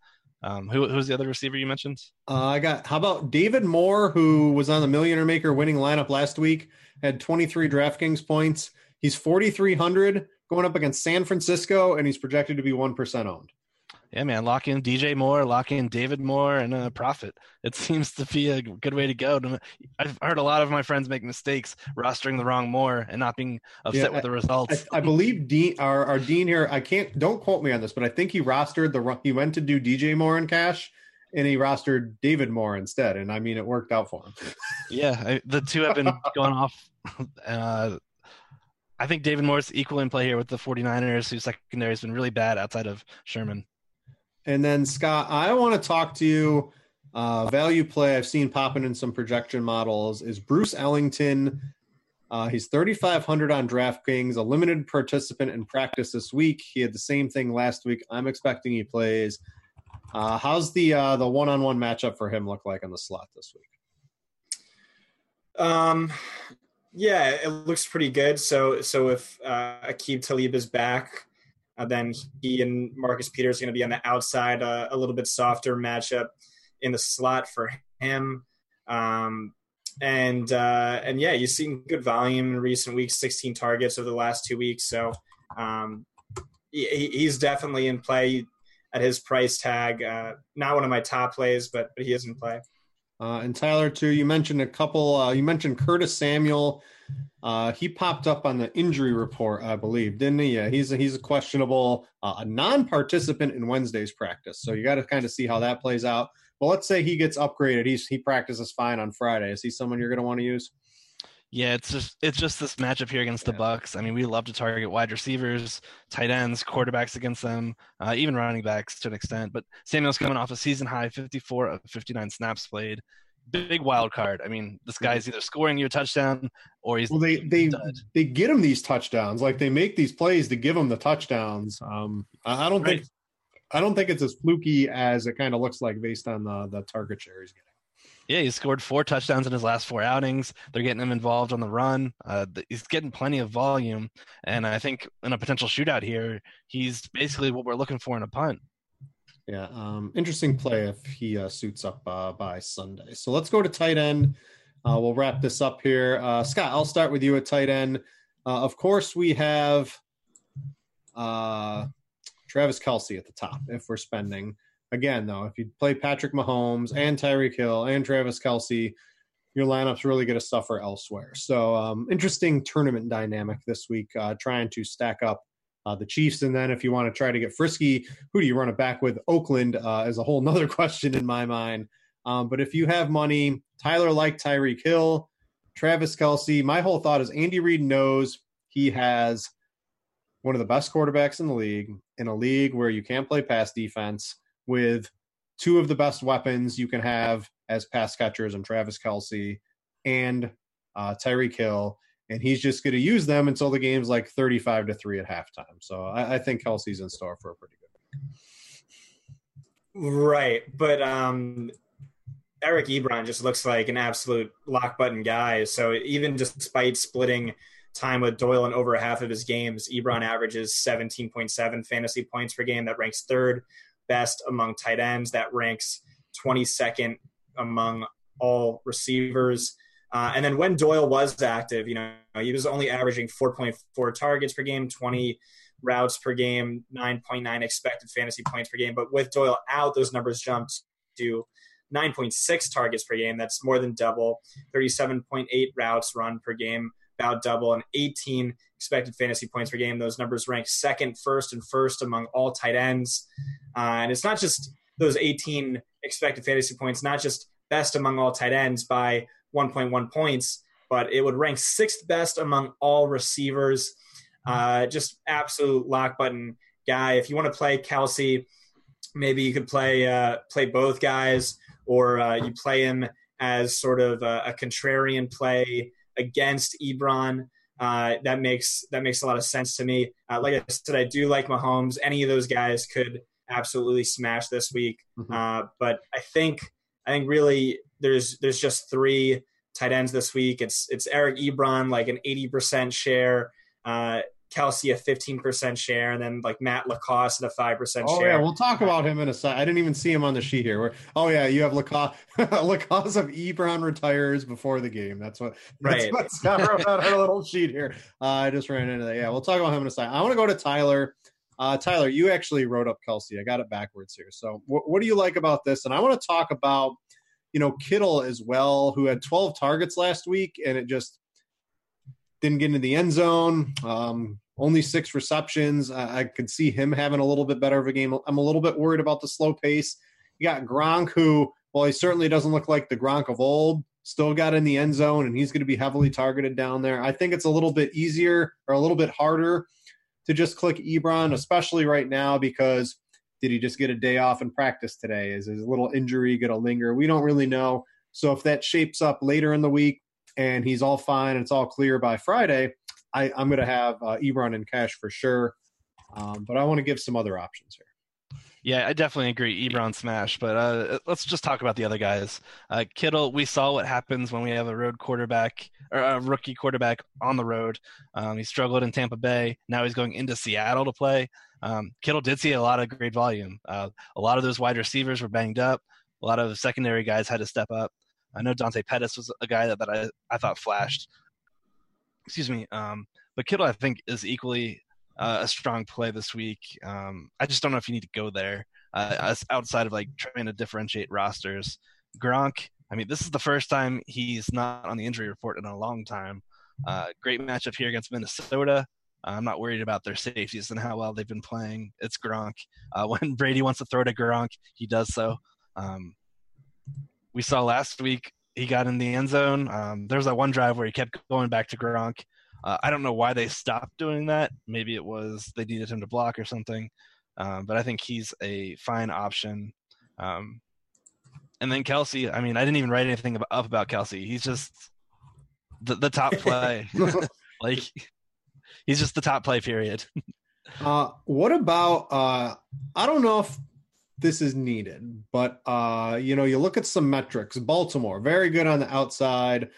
Um, who, who's the other receiver you mentioned? Uh, I got. How about David Moore, who was on the Millionaire Maker winning lineup last week, had 23 DraftKings points. He's 4,300 going up against San Francisco, and he's projected to be one percent owned yeah, man, lock in DJ Moore, lock in David Moore, and a profit. It seems to be a good way to go. I've heard a lot of my friends make mistakes rostering the wrong Moore and not being upset yeah, with the results. I, I believe Dean, our, our Dean here, I can't, don't quote me on this, but I think he rostered the, he went to do DJ Moore in cash and he rostered David Moore instead. And I mean, it worked out for him. yeah, I, the two have been going off. Uh, I think David Moore's equal in play here with the 49ers, whose secondary has been really bad outside of Sherman. And then Scott, I want to talk to you. Uh, value play I've seen popping in some projection models is Bruce Ellington. Uh, he's 3,500 on DraftKings, a limited participant in practice this week. He had the same thing last week. I'm expecting he plays. Uh, how's the uh, the one on one matchup for him look like on the slot this week? Um, yeah, it looks pretty good. So so if uh, Aqib Talib is back, uh, then he and Marcus Peters going to be on the outside, uh, a little bit softer matchup in the slot for him. Um, and uh, and yeah, you've seen good volume in recent weeks, 16 targets over the last two weeks. So um, he, he's definitely in play at his price tag. Uh, not one of my top plays, but but he is in play. Uh, and Tyler, too, you mentioned a couple. Uh, you mentioned Curtis Samuel uh, he popped up on the injury report, I believe, didn't he? Yeah, he's a, he's a questionable, uh, a non-participant in Wednesday's practice. So you got to kind of see how that plays out. But let's say he gets upgraded. He's he practices fine on Friday. Is he someone you're going to want to use? Yeah, it's just it's just this matchup here against the Bucs. I mean, we love to target wide receivers, tight ends, quarterbacks against them, uh, even running backs to an extent. But Samuel's coming off a season high 54 of 59 snaps played big wild card. I mean, this guy's either scoring you a touchdown or he's well. They they they get him these touchdowns. Like they make these plays to give him the touchdowns. Um, I, I don't right. think I don't think it's as fluky as it kind of looks like based on the the target share he's getting. Yeah, he scored four touchdowns in his last four outings. They're getting him involved on the run. Uh, he's getting plenty of volume, and I think in a potential shootout here, he's basically what we're looking for in a punt. Yeah, um, interesting play if he uh, suits up uh, by Sunday. So let's go to tight end. Uh, we'll wrap this up here. Uh, Scott, I'll start with you at tight end. Uh, of course, we have uh, Travis Kelce at the top if we're spending. Again, though, if you play Patrick Mahomes and Tyreek Hill and Travis Kelce, your lineup's really going to suffer elsewhere. So, um, interesting tournament dynamic this week, trying to stack up uh, the Chiefs. And then if you want to try to get frisky, who do you run it back with? Oakland uh, is a whole nother question in my mind. Um, but if you have money, Tyler like Tyreek Hill, Travis Kelce. my whole thought is Andy Reid knows he has one of the best quarterbacks in the league, in a league where you can't play pass defense with two of the best weapons you can have as pass catchers and Travis Kelce and uh, Tyreek Hill and he's just going to use them until the game's like 35 to 3 at halftime. So I, I think Kelce's in store for a pretty good Right. But um, Eric Ebron just looks like an absolute lock button guy. So even despite splitting time with Doyle in over half of his games. Ebron averages 17.7 fantasy points per game. That ranks third best among tight ends. That ranks 22nd among all receivers. Uh, and then when Doyle was active, you know, he was only averaging 4.4 targets per game, 20 routes per game, 9.9 expected fantasy points per game. But with Doyle out, those numbers jumped to 9.6 targets per game. That's more than double. 37.8 routes run per game, about double, and 18 expected fantasy points per game. Those numbers rank second, first, and first among all tight ends. Uh, and it's not just those 18 expected fantasy points, not just best among all tight ends by 1.1 points, but it would rank sixth best among all receivers. Uh, just absolute lock button guy. If you want to play Kelce, maybe you could play uh, play both guys, or uh, you play him as sort of a, a contrarian play against Ebron. Uh, that makes that makes a lot of sense to me. Uh, like I said, I do like Mahomes. Any of those guys could absolutely smash this week. Mm-hmm. Uh, but I think I think really there's there's just three tight ends this week. It's it's Eric Ebron like an 80% share. Uh, Kelce a 15% share, and then like Matt LaCosse at a 5% oh, share. yeah, we'll talk about him in a sec. I didn't even see him on the sheet here. Where, oh, yeah, you have LaCosse. LaCosse of Ebron retires before the game. That's what, that's right. what Scott wrote on our little sheet here. Uh, I just ran into that. Yeah, we'll talk about him in a sec. I want to go to Tyler. Uh, Tyler, you actually wrote up Kelce. I got it backwards here. So, wh- what do you like about this? And I want to talk about, you know, Kittle as well, who had 12 targets last week, and it just didn't get into the end zone. Um, only six receptions. I, I could see him having a little bit better of a game. I'm a little bit worried about the slow pace. You got Gronk, who, well, he certainly doesn't look like the Gronk of old. Still got in the end zone, and he's going to be heavily targeted down there. I think it's a little bit easier or a little bit harder to just click Ebron, especially right now because did he just get a day off in practice today? Is his little injury going to linger? We don't really know. So if that shapes up later in the week and he's all fine and it's all clear by Friday, I, am going to have uh, Ebron in cash for sure. Um, but I want to give some other options here. Yeah, I definitely agree. Ebron smash, but uh, let's just talk about the other guys. Uh, Kittle, we saw what happens when we have a road quarterback or a rookie quarterback on the road. Um, he struggled in Tampa Bay. Now he's going into Seattle to play. Um, Kittle did see a lot of great volume. Uh, a lot of those wide receivers were banged up. A lot of secondary guys had to step up. I know Dante Pettis was a guy that, that I, I thought flashed. Excuse me. Um, but Kittle, I think, is equally uh, a strong play this week. Um, I just don't know if you need to go there uh, outside of like trying to differentiate rosters. Gronk, I mean, this is the first time he's not on the injury report in a long time. Uh, great matchup here against Minnesota. I'm not worried about their safeties and how well they've been playing. It's Gronk. Uh, when Brady wants to throw to Gronk, he does so. Um, we saw last week he got in the end zone. Um, there was that one drive where he kept going back to Gronk. Uh, I don't know why they stopped doing that. Maybe it was they needed him to block or something. Um, but I think he's a fine option. Um, and then Kelce, I mean, I didn't even write anything up about Kelce. He's just the, the top play. like, he's just the top play, period. uh, what about, uh, I don't know if this is needed, but, uh, you know, you look at some metrics. Baltimore, very good on the outside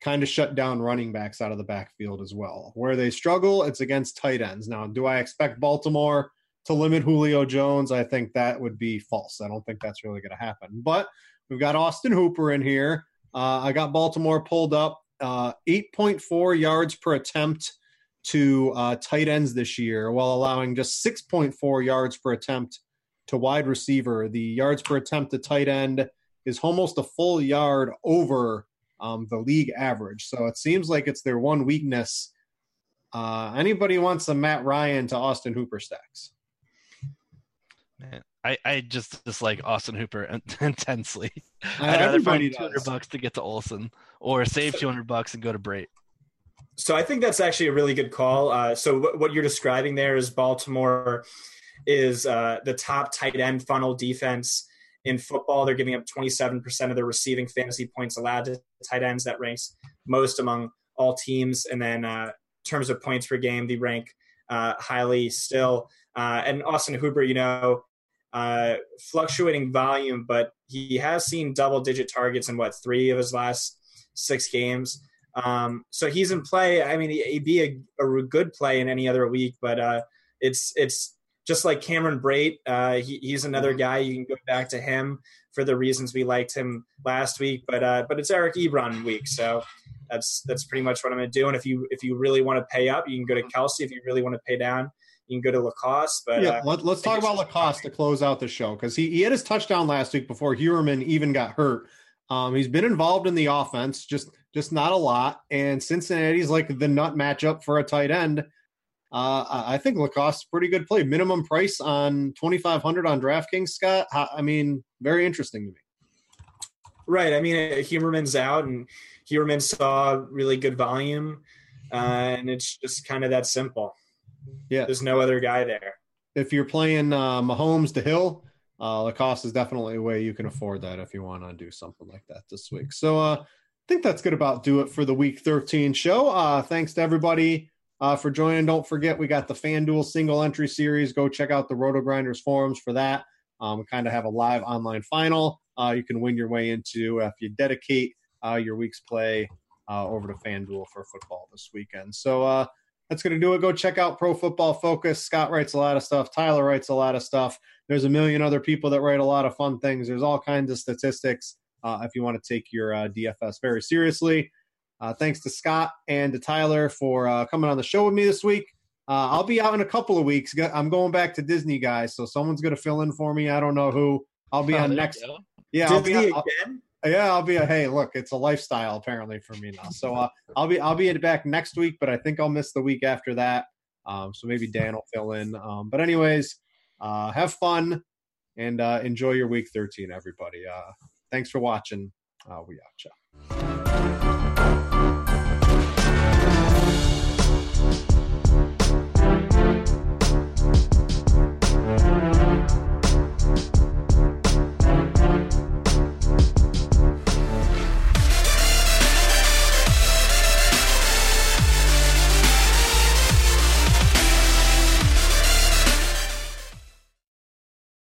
kind of shut down running backs out of the backfield as well. Where they struggle, it's against tight ends. Now, do I expect Baltimore to limit Julio Jones? I think that would be false. I don't think that's really going to happen. But we've got Austin Hooper in here. Uh, I got Baltimore pulled up uh, 8.4 yards per attempt to uh, tight ends this year, while allowing just 6.4 yards per attempt to wide receiver. The yards per attempt to tight end is almost a full yard over um, the league average. So it seems like it's their one weakness. Uh, anybody wants a Matt Ryan to Austin Hooper stacks? Man, I, I just dislike Austin Hooper intensely. Uh, I'd rather find 200 bucks to get to Olsen or save 200 bucks and go to Brate. So I think that's actually a really good call. Uh, so what you're describing there is Baltimore is uh, the top tight end funnel defense in football. They're giving up 27% of their receiving fantasy points allowed to tight ends. That ranks most among all teams. And then uh, in terms of points per game, they rank uh, highly still. Uh, and Austin Hooper, you know, uh, fluctuating volume, but he has seen double digit targets in what three of his last six games. Um, so he's in play. I mean, he'd be a, a good play in any other week, but uh, it's it's just like Cameron Brate. Uh, he, he's another mm-hmm. guy. You can go back to him for the reasons we liked him last week. But uh, but it's Eric Ebron week, so that's that's pretty much what I'm going to do. And if you if you really want to pay up, you can go to Kelce. If you really want to pay down, you can go to LaCosse. But yeah, uh, let, us talk about LaCosse to close out the show because he, he had his touchdown last week before Heuerman even got hurt. Um, he's been involved in the offense, just just not a lot. And Cincinnati's like the nut matchup for a tight end. Uh, I think LaCosse's pretty good play. Minimum price on twenty five hundred on DraftKings. Scott, I mean, very interesting to me. Right. I mean, Heuerman's out, and Heuerman saw really good volume, uh, and it's just kind of that simple. Yeah. There's no other guy there. If you're playing uh, Mahomes to Hill, uh, LaCosse is definitely a way you can afford that if you want to do something like that this week. So uh, I think that's good about do it for the Week 13 show. Uh, thanks to everybody uh, for joining. Don't forget, we got the FanDuel single entry series. Go check out the Roto Grinders forums for that. Um, kind of have a live online final. Uh, you can win your way into if you dedicate uh, your week's play uh, over to FanDuel for football this weekend. So uh, that's going to do it. Go check out Pro Football Focus. Scott writes a lot of stuff. Tyler writes a lot of stuff. There's a million other people that write a lot of fun things. There's all kinds of statistics uh, if you want to take your DFS very seriously. Uh, thanks to Scott and to Tyler for uh, coming on the show with me this week. Uh, I'll be out in a couple of weeks. I'm going back to Disney, guys, so someone's going to fill in for me. I don't know who. I'll be oh, on next. Yeah, Disney I'll be on, again. I'll, yeah, I'll be a hey. Look, it's a lifestyle apparently for me now. So uh, I'll be I'll be back next week, but I think I'll miss the week after that. Um, so maybe Dan will fill in. Um, but anyways, uh, have fun and uh, enjoy your week 13, everybody. Uh, thanks for watching. we out, ciao.